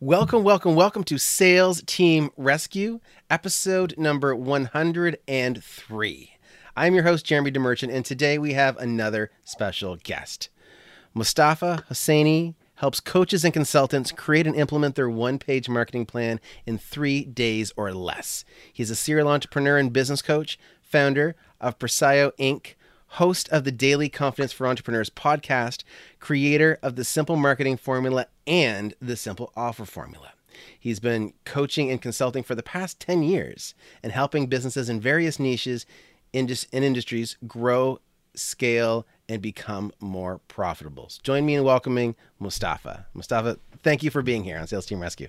Welcome, welcome, welcome to Sales Team Rescue, episode number 103. I'm your host, Jeremy Demerchant, and today we have another special guest. Mustafa Hosseini helps coaches and consultants create and implement their one page marketing plan in three days or less. He's a serial entrepreneur and business coach, founder of Presio Inc., host of the Daily Confidence for Entrepreneurs podcast, creator of the Simple Marketing Formula and the Simple Offer Formula. He's been coaching and consulting for the past 10 years and helping businesses in various niches in industries grow, scale, and become more profitable. Join me in welcoming Mustafa. Mustafa, thank you for being here on Sales Team Rescue.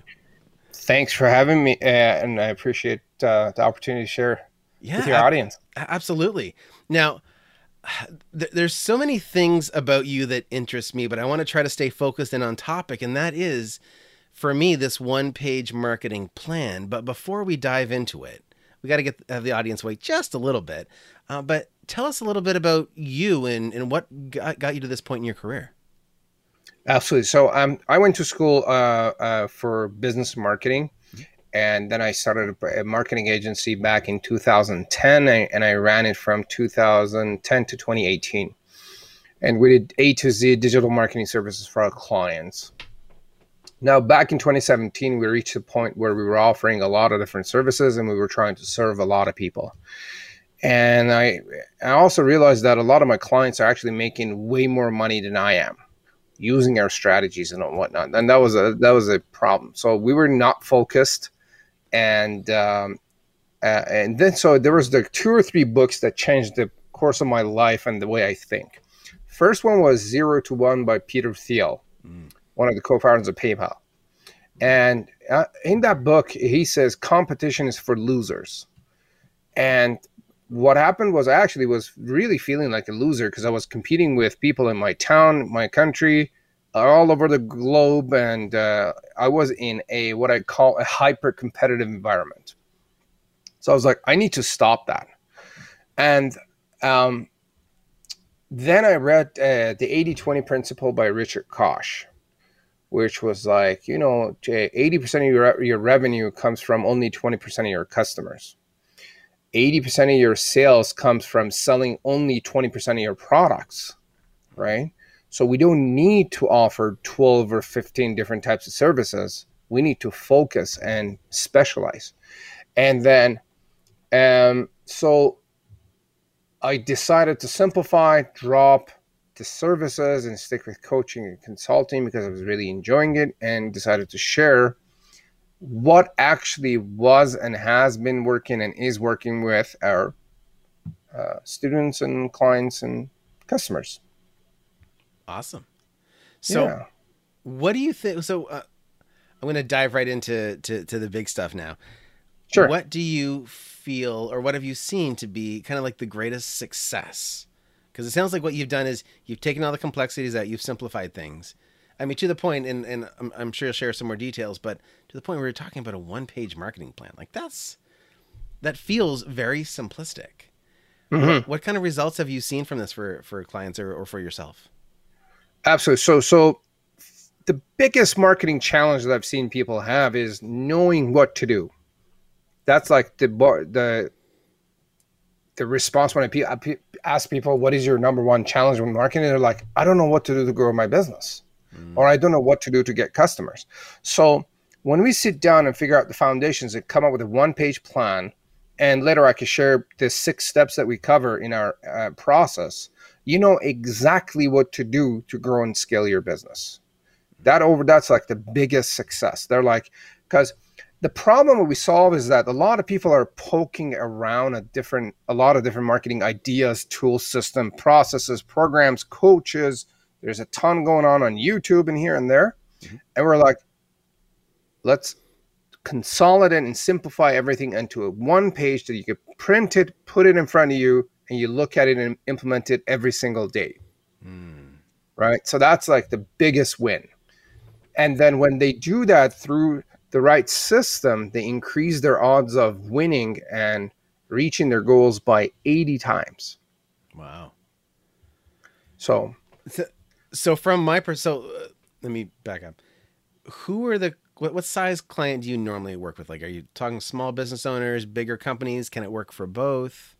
Thanks for having me, uh, and I appreciate uh, the opportunity to share yeah, with your audience. Absolutely. Now, there's so many things about you that interest me, but I want to try to stay focused and on topic, and that is for me this one page marketing plan. But before we dive into it, we got to get have the audience wait just a little bit. Uh, but tell us a little bit about you and, and what got, got you to this point in your career. Absolutely. So um, I went to school uh, uh, for business marketing and then I started a marketing agency back in 2010, and I ran it from 2010 to 2018. And we did A to Z digital marketing services for our clients. Now, back in 2017, we reached a point where we were offering a lot of different services and we were trying to serve a lot of people. And I, I also realized that a lot of my clients are actually making way more money than I am using our strategies and whatnot. And that was a that was a problem. So we were not focused and um, uh, and then so there was the two or three books that changed the course of my life and the way I think. First one was Zero to One by Peter Thiel, mm. one of the co-founders of PayPal. And uh, in that book, he says competition is for losers. And what happened was I actually was really feeling like a loser because I was competing with people in my town, my country, all over the globe, and uh, I was in a what I call a hyper competitive environment. So I was like, I need to stop that. And um, then I read uh, the 80 20 principle by Richard Koch, which was like, you know, 80% of your, your revenue comes from only 20% of your customers. 80% of your sales comes from selling only 20% of your products, right? So we don't need to offer 12 or 15 different types of services. We need to focus and specialize. And then, um, so I decided to simplify, drop the services, and stick with coaching and consulting because I was really enjoying it and decided to share what actually was and has been working and is working with our uh, students and clients and customers. Awesome. So, yeah. what do you think? So, uh, I'm going to dive right into to, to the big stuff now. Sure. What do you feel, or what have you seen to be kind of like the greatest success? Because it sounds like what you've done is you've taken all the complexities out, you've simplified things. I mean, to the point, and, and I'm, I'm sure you'll share some more details, but to the point where you're talking about a one page marketing plan, like that's that feels very simplistic. Mm-hmm. What, what, kind of results have you seen from this for for clients or, or for yourself? Absolutely. So, so the biggest marketing challenge that I've seen people have is knowing what to do. That's like the the the response when I ask people, "What is your number one challenge with marketing?" They're like, "I don't know what to do to grow my business, mm. or I don't know what to do to get customers." So when we sit down and figure out the foundations and come up with a one-page plan, and later I can share the six steps that we cover in our uh, process you know exactly what to do to grow and scale your business. That over that's like the biggest success. They're like, because the problem we solve is that a lot of people are poking around a different, a lot of different marketing ideas, tool system, processes, programs, coaches. There's a ton going on on YouTube and here and there, mm-hmm. and we're like, let's consolidate and simplify everything into a one page that you can print it, put it in front of you, and you look at it and implement it every single day. Mm. Right. So that's like the biggest win. And then when they do that through the right system, they increase their odds of winning and reaching their goals by 80 times. Wow. So, so, from my perspective, so, uh, let me back up. Who are the what, what size client do you normally work with? Like, are you talking small business owners, bigger companies? Can it work for both?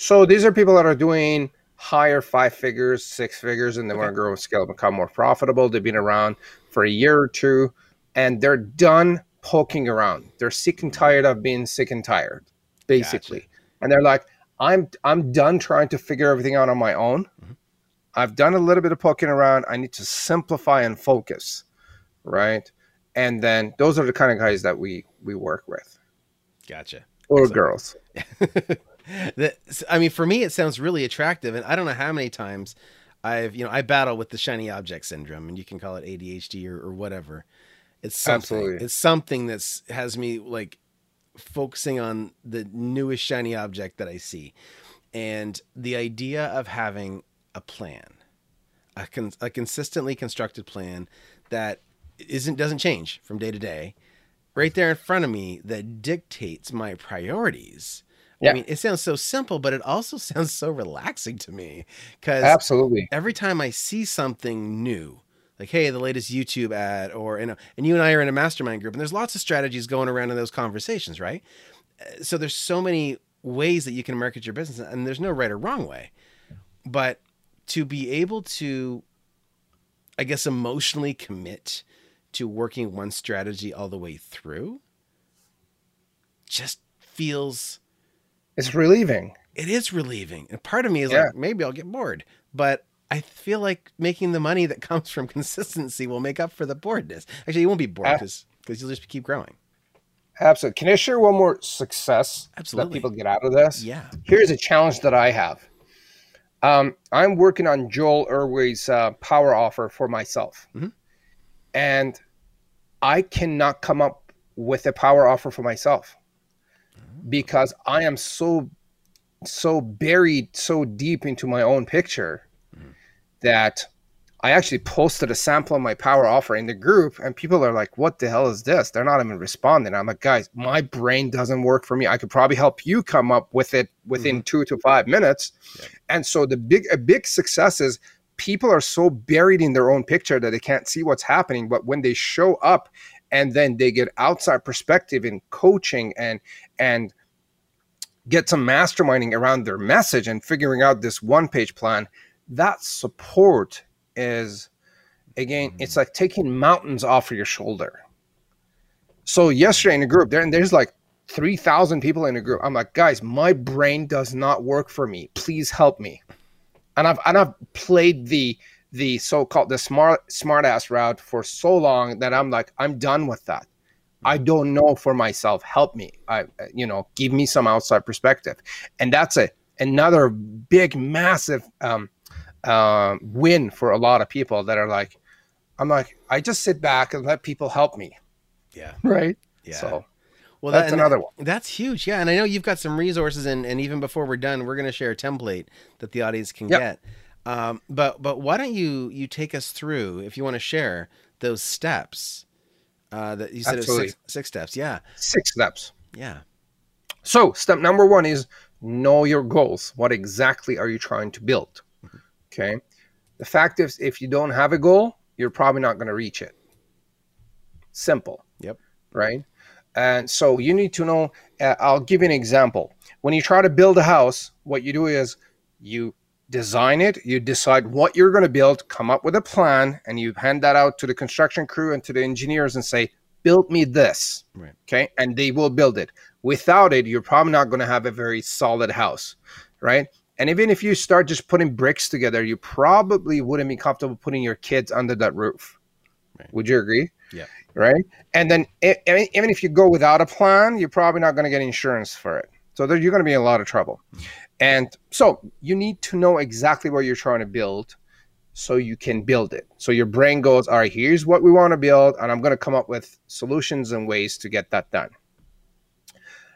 So these are people that are doing higher five figures, six figures, and they want to grow, scale, become more profitable. They've been around for a year or two, and they're done poking around. They're sick and tired of being sick and tired, basically. Gotcha. And they're like, I'm I'm done trying to figure everything out on my own. Mhm. I've done a little bit of poking around. I need to simplify and focus, right? And then those are the kind of guys that we we work with, Gotcha. or So- girls. that, I mean, for me, it sounds really attractive, and I don't know how many times I've, you know, I battle with the shiny object syndrome, and you can call it ADHD or, or whatever. It's something. Absolutely. It's something that's has me like focusing on the newest shiny object that I see, and the idea of having a plan, a, con- a consistently constructed plan that isn't doesn't change from day to day, right there in front of me that dictates my priorities. Yeah. I mean, it sounds so simple, but it also sounds so relaxing to me because Absolutely. every time I see something new, like hey, the latest YouTube ad, or you know, and you and I are in a mastermind group, and there's lots of strategies going around in those conversations, right? Uh, So there's so many ways that you can market your business, and there's no right or wrong way, but to be able to, I guess, emotionally commit to working one strategy all the way through, just feels It's relieving. it is relieving. And part of me is Yeah. like, maybe I'll get bored. But I feel like making the money that comes from consistency will make up for the boredness. Actually, you won't be bored Uh, because you'll just keep growing. Absolutely. Can I share one more success Absolutely. that people get out of this? Yeah. Here's a challenge that I have. Um, I'm working on Joel Erway's uh, power offer for myself, Mhm. and I cannot come up with a power offer for myself because I am so so buried so deep into my own picture Mhm. that I actually posted a sample of my power offer in the group, and people are like, "What the hell is this?" They're not even responding. I'm like, "Guys, my brain doesn't work for me. I could probably help you come up with it within two to five minutes." Yeah. And so the big a big success is people are so buried in their own picture that they can't see what's happening. But when they show up and then they get outside perspective in coaching and and get some masterminding around their message and figuring out this one page plan, that support is again, it's mm-hmm. like taking mountains off of your shoulder. So yesterday in the group, there and there's like 3,000 people in the group. I'm like, guys, my brain does not work for me. Please help me. And I've and I've played the the so-called the smart smart ass route for so long that I'm like, I'm done with that. I don't know for myself. Help me. I you know, give me some outside perspective. And that's a another big, massive um, uh, win for a lot of people that are like, I'm like, I just sit back and let people help me. Yeah. Right. Yeah. So well, that's and another one. That's huge. Yeah. And I know you've got some resources and, and even before we're done, we're going to share a template that the audience can Yep. get. Um, but, but why don't you, you take us through, if you want to share those steps, uh, that you said it was Absolutely. six, six steps. Yeah. Six steps. Yeah. So, step number one is know your goals. What exactly are you trying to build? Okay. The fact is, if you don't have a goal, you're probably not going to reach it. Simple. Yep. Right. And so you need to know. Uh, I'll give you an example. When you try to build a house, what you do is you design it, you decide what you're going to build, come up with a plan, and you hand that out to the construction crew and to the engineers and say, build me this. Right. Okay. And they will build it. Without it, you're probably not going to have a very solid house. Right. And even if you start just putting bricks together, you probably wouldn't be comfortable putting your kids under that roof. Right. Would you agree? Yeah. Right. And then even if you go without a plan, you're probably not going to get insurance for it. So there, you're going to be in a lot of trouble. And so you need to know exactly what you're trying to build so you can build it. So your brain goes, all right, here's what we want to build, and I'm going to come up with solutions and ways to get that done.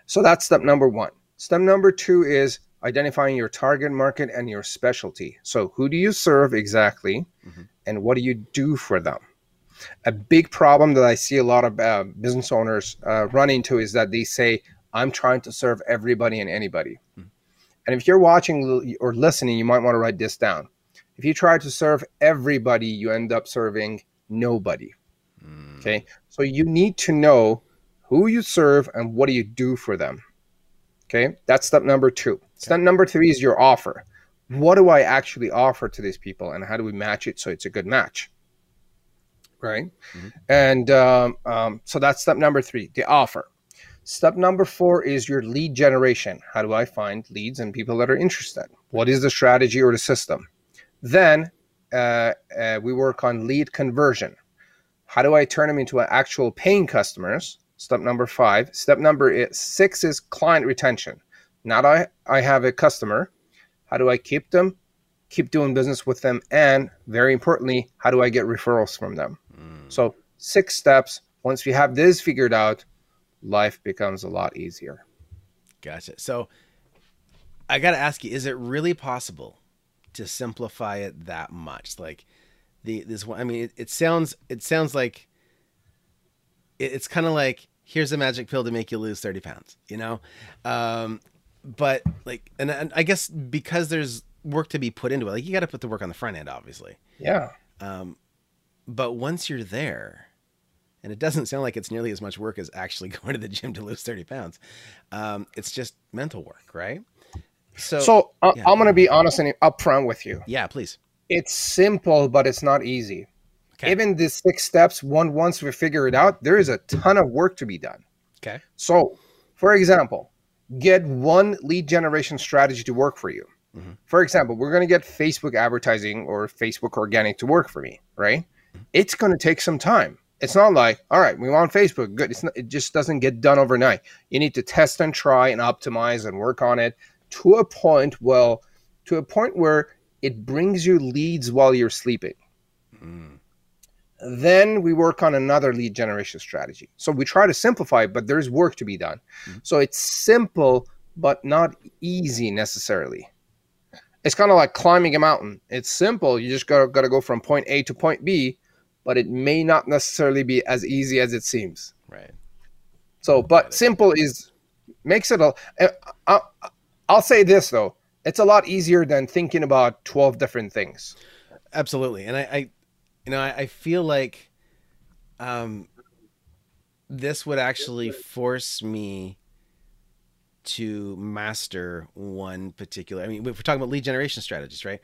So that's step number one. Step number two is identifying your target market and your specialty. So who do you serve exactly, Mhm. and what do you do for them? A big problem that I see a lot of uh, business owners uh, run into is that they say, I'm trying to serve everybody and anybody. Mhm. And if you're watching or listening, you might want to write this down. If you try to serve everybody, you end up serving nobody. Mm. Okay. So you need to know who you serve and what do you do for them. Okay. That's step number two. Step number three is your offer. What do I actually offer to these people and how do we match it so it's a good match? Right. Mhm. And um, um, so that's step number three, the offer. Step number four is your lead generation. How do I find leads and people that are interested? What is the strategy or the system? Then uh, uh, we work on lead conversion. How do I turn them into actual paying customers? Step number five. Step number six is client retention. Now that I, I have a customer, how do I keep them, keep doing business with them, and very importantly, how do I get referrals from them? Mm. So six steps. Once we have this figured out, life becomes a lot easier. Gotcha. So I got to ask you, is it really possible to simplify it that much? Like the this one, I mean, it, it sounds it sounds like it, it's kind of like here's a magic pill to make you lose 30 pounds, you know? Um, but like, and, and I guess because there's work to be put into it, like you got to put the work on the front end, obviously. Yeah. Um, but once you're there, and it doesn't sound like it's nearly as much work as actually going to the gym to lose 30 pounds. Um, it's just mental work, right? So, So uh, yeah. I'm going to be honest and upfront with you. yeah, please. It's simple, but it's not easy. Okay. Even the six steps, one once we figure it out, there is a ton of work to be done. Okay. So, for example, get one lead generation strategy to work for you. Mhm. For example, we're going to get Facebook advertising or Facebook organic to work for me, right? It's going to take some time. It's not like, all right, we want Facebook. Good. It's not, it just doesn't get done overnight. You need to test and try and optimize and work on it to a point, well, to a point where it brings you leads while you're sleeping. Mm, Then we work on another lead generation strategy. So we try to simplify, but there's work to be done. Mhm. So it's simple, but not easy necessarily. It's kind of like climbing a mountain. It's simple. You just gotta, gotta go from point A to point B, but it may not necessarily be as easy as it seems. right. So, but simple is makes it a. I, I'll say this though, it's a lot easier than thinking about twelve different things. Absolutely. And I, I you know, I, I feel like um, this would actually force me to master one particular. I mean, if we're talking about lead generation strategies, right?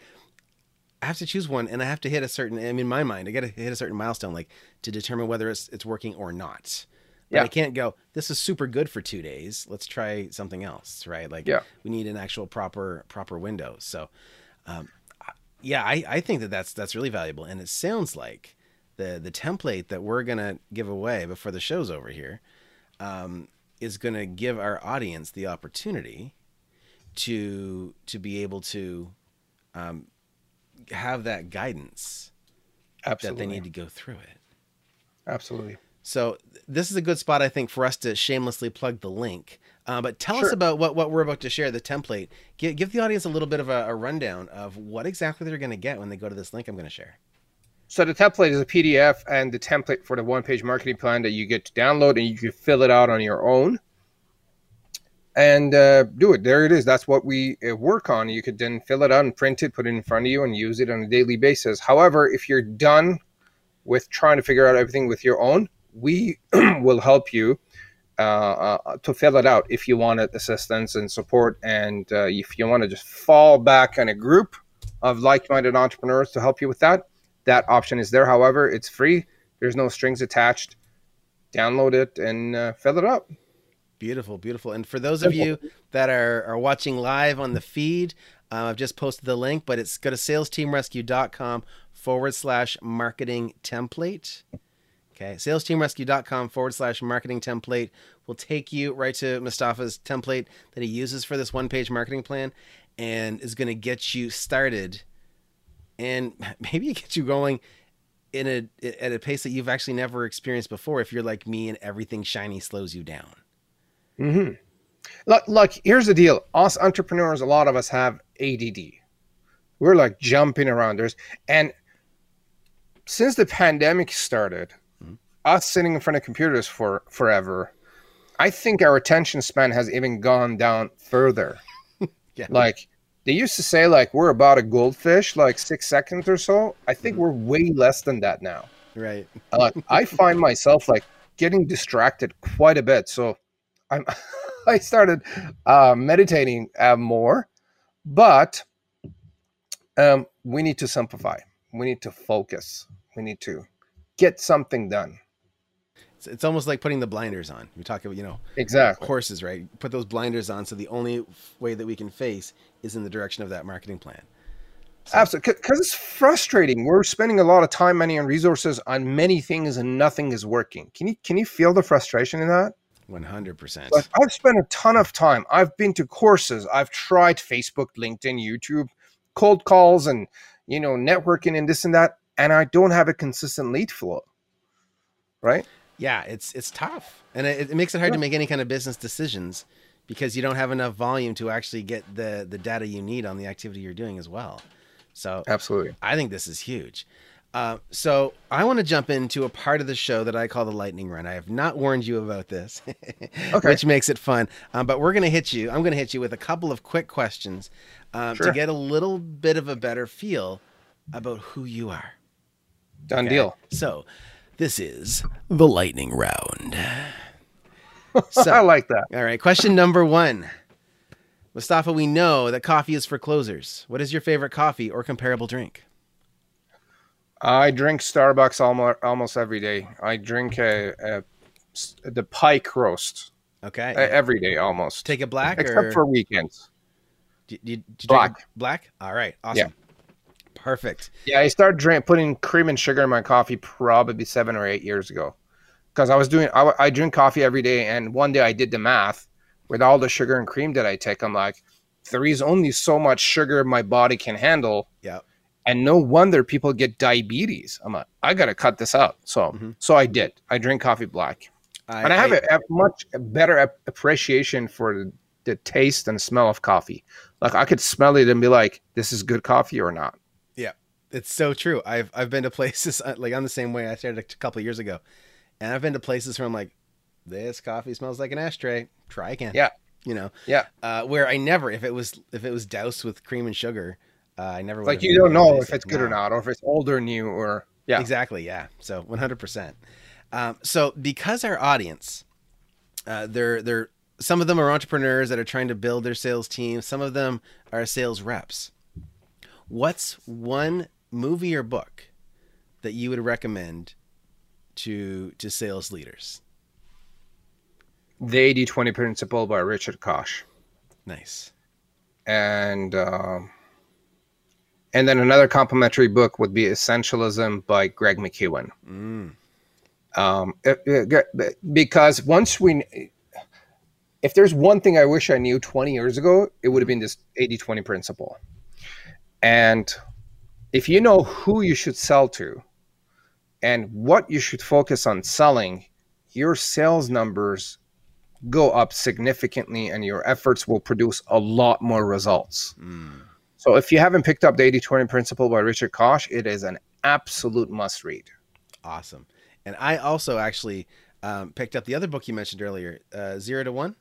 I have to choose one, and I have to hit a certain. I mean, in my mind, I got to hit a certain milestone, like to determine whether it's it's working or not. But Yeah. I can't go. This is super good for two days. Let's try something else, right? Like, Yeah. we need an actual proper proper window. So, um, yeah, I, I think that that's that's really valuable, and it sounds like the the template that we're gonna give away before the show's over here um, is gonna give our audience the opportunity to to be able to um, have that guidance Absolutely. that they need to go through it. Absolutely. So this is a good spot, I think, for us to shamelessly plug the link. Uh, but tell us about what, what we're about to share, the template. Give, give the audience a little bit of a, a rundown of what exactly they're going to get when they go to this link I'm going to share. So the template is a PDF and the template for the one-page marketing plan that you get to download and you can fill it out on your own and uh, do it. There it is. That's what we uh, work on. You could then fill it out and print it, put it in front of you, and use it on a daily basis. However, if you're done with trying to figure out everything with your own, we will help you uh, uh, to fill it out if you wanted assistance and support, and uh, if you want to just fall back on a group of like-minded entrepreneurs to help you with that that option is there. However, it's free. There's no strings attached. Download it and uh, fill it up. Beautiful, beautiful. And for those of you that are, are watching live on the feed, uh, I've just posted the link, but it's go to salesteamrescue.com forward slash marketing template. Okay, salesteamrescue.com forward slash marketing template will take you right to Mustafa's template that he uses for this one page marketing plan and is going to get you started and maybe get you going in a at a pace that you've actually never experienced before if you're like me and everything shiny slows you down. Mm-hmm. Look, look, here's the deal. Us entrepreneurs, a lot of us have ADD. We're like jumping around. There's and since the pandemic started, Mhm. us sitting in front of computers for forever, I think our attention span has even gone down further. Yeah. Like they used to say, like we're about a goldfish, like six seconds or so. I think we're way less than that now. Right. I find myself like getting distracted quite a bit. So I'm I started uh, meditating uh, more, but um, we need to simplify. We need to focus. We need to get something done. It's, it's almost like putting the blinders on. We talk about, you know, Exactly. horses, right? Put those blinders on so the only way that we can face is in the direction of that marketing plan. So- Absolutely, because it's frustrating. We're spending a lot of time, money, and resources on many things, and nothing is working. Can you can you feel the frustration in that? 100%. Like I've spent a ton of time. I've been to courses. I've tried Facebook, LinkedIn, YouTube, cold calls, and you know networking and this and that, and I don't have a consistent lead flow. Right? yeah, it's it's tough. And it, it makes it hard to make any kind of business decisions because you don't have enough volume to actually get the the data you need on the activity you're doing as well. So Absolutely. I think this is huge. Uh, so I want to jump into a part of the show that I call the lightning run. I have not warned you about this, Okay. which makes it fun. Um, but we're going to hit you. I'm going to hit you with a couple of quick questions um, to get a little bit of a better feel about who you are. Done Okay? deal. So this is the lightning round. So, I like that. all right, question number one. Mustafa, we know that coffee is for closers. What is your favorite coffee or comparable drink? I drink Starbucks almost almost every day. I drink a, a the Pike roast Okay. every day almost, Take a black except or for weekends. Do, do, do you Black. Drink black. All right. Awesome. Yeah. Perfect. Yeah, I started drink, putting cream and sugar in my coffee probably seven or eight years ago, because I was doing I, I drink coffee every day, and one day I did the math with all the sugar and cream that I take. I'm like, there is only so much sugar my body can handle, Yeah. And no wonder people get diabetes. I'm like, I gotta cut this out. So Mhm. so I did. I drink coffee black, and I have a, a much better appreciation for the, the taste and smell of coffee. Like I could smell it and be like, this is good coffee or not. Yeah, it's so true. I've I've been to places like I'm the same way. I started a couple of years ago, and I've been to places where I'm like, this coffee smells like an ashtray. Try again. Yeah. You know. Yeah. Uh, where I never, if it was if it was doused with cream and sugar, uh, I never. Like you don't know if it's good or not, or if it's old or new, or yeah. Exactly. Yeah. So 100%. Um, so because our audience, uh, they're they're some of them are entrepreneurs that are trying to build their sales team. Some of them are sales reps. What's one movie or book that you would recommend to to sales leaders? The 80 20 Principle by Richard Koch. Nice. And um, and then another complimentary book would be Essentialism by Greg McKeown. Mm, Um, it- it- because once we, if there's one thing I wish I knew 20 years ago, it would have been this 80 20 principle. And if you know who you should sell to and what you should focus on selling, your sales numbers go up significantly and your efforts will produce a lot more results. mm. So if you haven't picked up the 80 20 principle by Richard Koch, it is an absolute must read. Awesome. And I also actually um, picked up the other book you mentioned earlier, uh, Zero to One.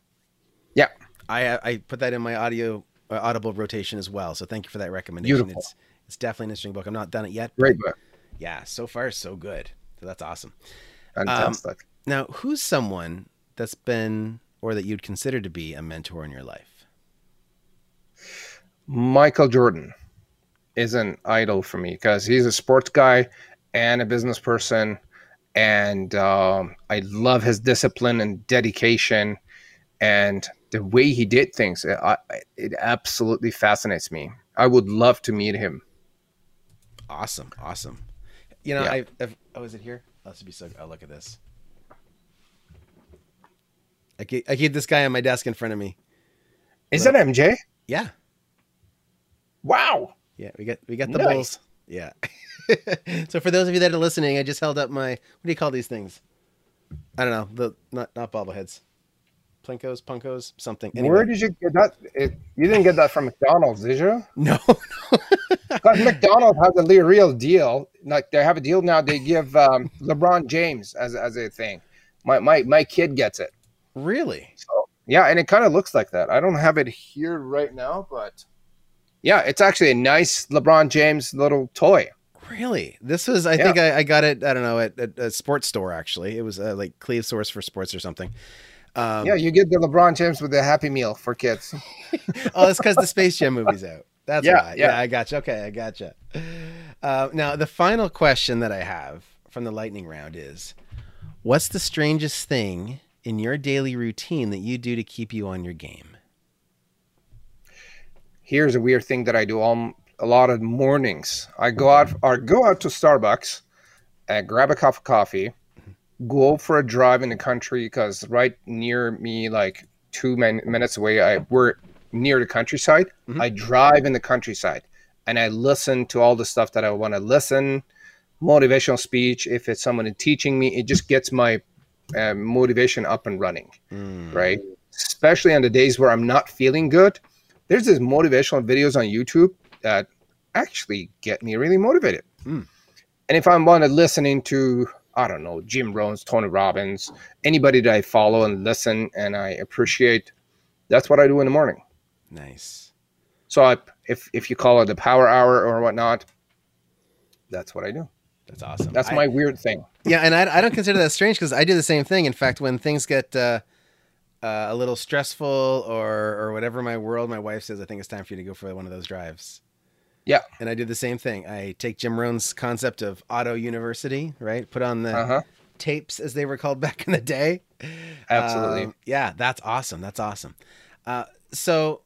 Yeah. I I put that in my audio uh, audible rotation as well. So thank you for that recommendation. Beautiful. It's it's definitely an interesting book. I'm not done it yet. Great book. Yeah, so far so good. So that's awesome. Fantastic. Now, who's someone that's been or that you'd consider to be a mentor in your life? Michael Jordan is an idol for me because he's a sports guy and a business person. And um, I love his discipline and dedication and the way he did things. It, I, it absolutely fascinates me. I would love to meet him. Awesome, awesome. You know, Yeah. I I've, oh, is it here? Oh, this would be so. Oh, look at this. I keep, I keep this guy on my desk in front of me. Is that MJ? Yeah, Wow. yeah. We got we got the Nice. bulls. Yeah. so for those of you that are listening, I just held up my what do you call these things? I don't know. The not not bobbleheads, plinkos, punkos, something. Anyway. Where did you get that? It, you didn't get that from McDonald's, did you? No. Because McDonald's has a real deal. Like they have a deal now. They give um, LeBron James as, as a thing. My, my my kid gets it. really? So yeah, and it kind of looks like that. I don't have it here right now, but yeah, it's actually a nice LeBron James little toy. Really? This was, I Yeah. think I, I got it, I don't know, at, at a sports store, actually. It was uh, like Cleve Source for Sports or something. Um, yeah, you get the LeBron James with the Happy Meal for kids. oh, it's because the Space Jam movie's out. That's Yeah, why. Yeah. yeah. I gotcha. Okay, I gotcha. Uh, now, the final question that I have from the lightning round is What's the strangest thing in your daily routine that you do to keep you on your game? Here's a weird thing that I do all a lot of mornings. I go out or go out to Starbucks, and grab a cup of coffee, go for a drive in the country because right near me, like two min- minutes away, I we're near the countryside. Mhm. I drive in the countryside and I listen to all the stuff that I want to listen. Motivational speech. If it's someone teaching me, it just gets my uh, motivation up and running Mm. right? Especially on the days where I'm not feeling good. There's these motivational videos on YouTube that actually get me really motivated. Mm. And if I'm one listening to, I don't know, Jim Rohns, Tony Robbins, anybody that I follow and listen and I appreciate, that's what I do in the morning. Nice. So I, if if you call it the power hour or whatnot, that's what I do. That's awesome. That's I- my weird thing. Yeah, and I, I don't consider that strange because I do the same thing. In fact, when things get uh, uh, a little stressful or or whatever my world, my wife says, I think it's time for you to go for one of those drives. Yeah. And I do the same thing. I take Jim Rohn's concept of auto university, right? Put on the Uh huh. tapes as they were called back in the day. Absolutely. Um, yeah, that's awesome. That's awesome. Uh, so,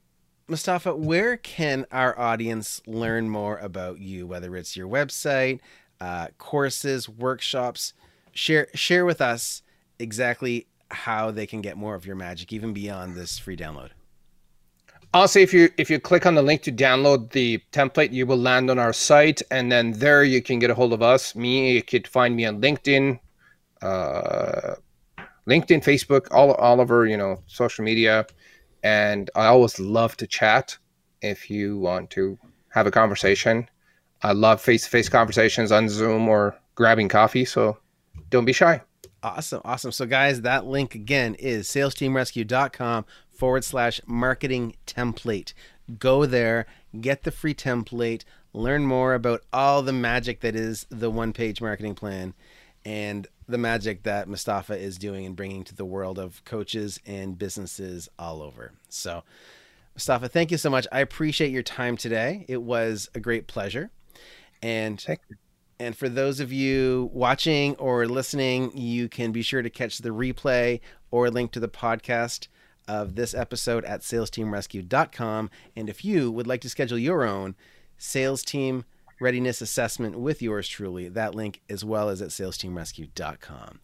Mustafa, where can our audience learn more about you? Whether it's your website, uh, courses, workshops, share share with us exactly how they can get more of your magic, even beyond this free download. Also, if you if you click on the link to download the template, you will land on our site, and then there you can get a hold of us. Me, you could find me on LinkedIn, uh, LinkedIn, Facebook, all all over you know social media, and I always love to chat. If you want to have a conversation, I love face to face conversations on Zoom or grabbing coffee. So don't be shy. Awesome. Awesome. So, guys, that link again is salesteamrescue.com forward slash marketing template. Go there, get the free template, learn more about all the magic that is the one page marketing plan and the magic that Mustafa is doing and bringing to the world of coaches and businesses all over. So, Mustafa, thank you so much. I appreciate your time today. It was a great pleasure. And. And for those of you watching or listening, you can be sure to catch the replay or link to the podcast of this episode at salesteamrescue.com. And if you would like to schedule your own sales team readiness assessment with yours truly, that link as well is at salesteamrescue.com.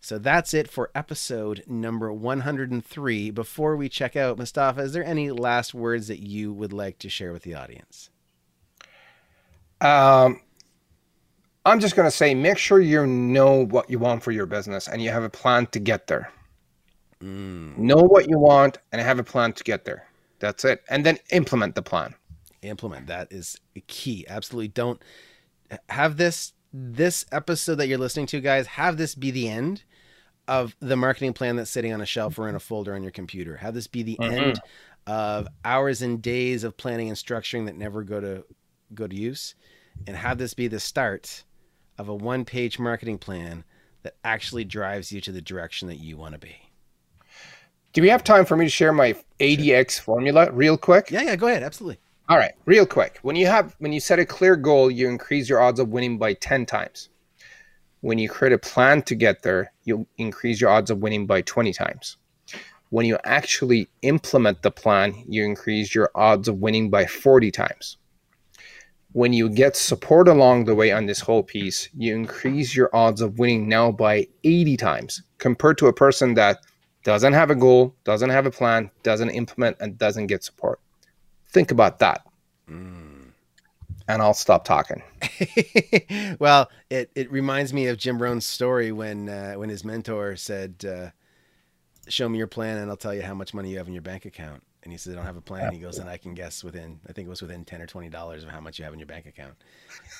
So that's it for episode number 103. Before we check out, Mustafa, is there any last words that you would like to share with the audience? Um, I'm just going to say make sure you know what you want for your business and you have a plan to get there. Mm, Know what you want and have a plan to get there. That's it. And then implement the plan. implement that is key. Absolutely don't have this this episode that you're listening to, guys. Have this be the end of the marketing plan that's sitting on a shelf or in a folder on your computer. Have this be the Mhm. end of hours and days of planning and structuring that never go to go to use, and have this be the start of a one page marketing plan that actually drives you to the direction that you want to be. Do we have time for me to share my ADX formula real quick? Yeah, yeah, go ahead. Absolutely. All right, real quick. When you have when you set a clear goal, you increase your odds of winning by 10 times. When you create a plan to get there, you'll increase your odds of winning by 20 times. When you actually implement the plan, you increase your odds of winning by 40 times. When you get support along the way on this whole piece, you increase your odds of winning now by 80 times compared to a person that doesn't have a goal, doesn't have a plan, doesn't implement, and doesn't get support. Think about that, Mm. and I'll stop talking. well, it, it reminds me of Jim Rohn's story when uh, when his mentor said, uh, "Show me your plan, and I'll tell you how much money you have in your bank account." And he said, "I don't have a plan." He goes, "And I can guess within, I think it was within ten or twenty dollars of how much you have in your bank account."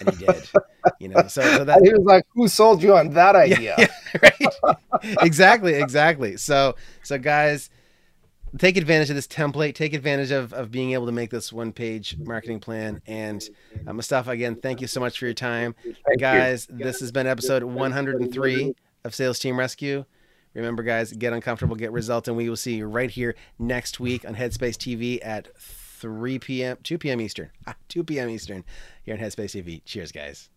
And he did, you know. So, so that he was like, "Who sold you on that idea?" yeah, right. exactly, exactly. So, so guys, take advantage of this template. Take advantage of, of being able to make this one page marketing plan. And uh, Mustafa, again, thank you so much for your time. Thank guys, you. this has been episode 103 of Sales Team Rescue. Remember, guys, get uncomfortable, get results, and we will see you right here next week on Headspace TV at 3 p.m., 2 p.m. Eastern. Ah, 2 p.m. Eastern here on Headspace TV. Cheers, guys.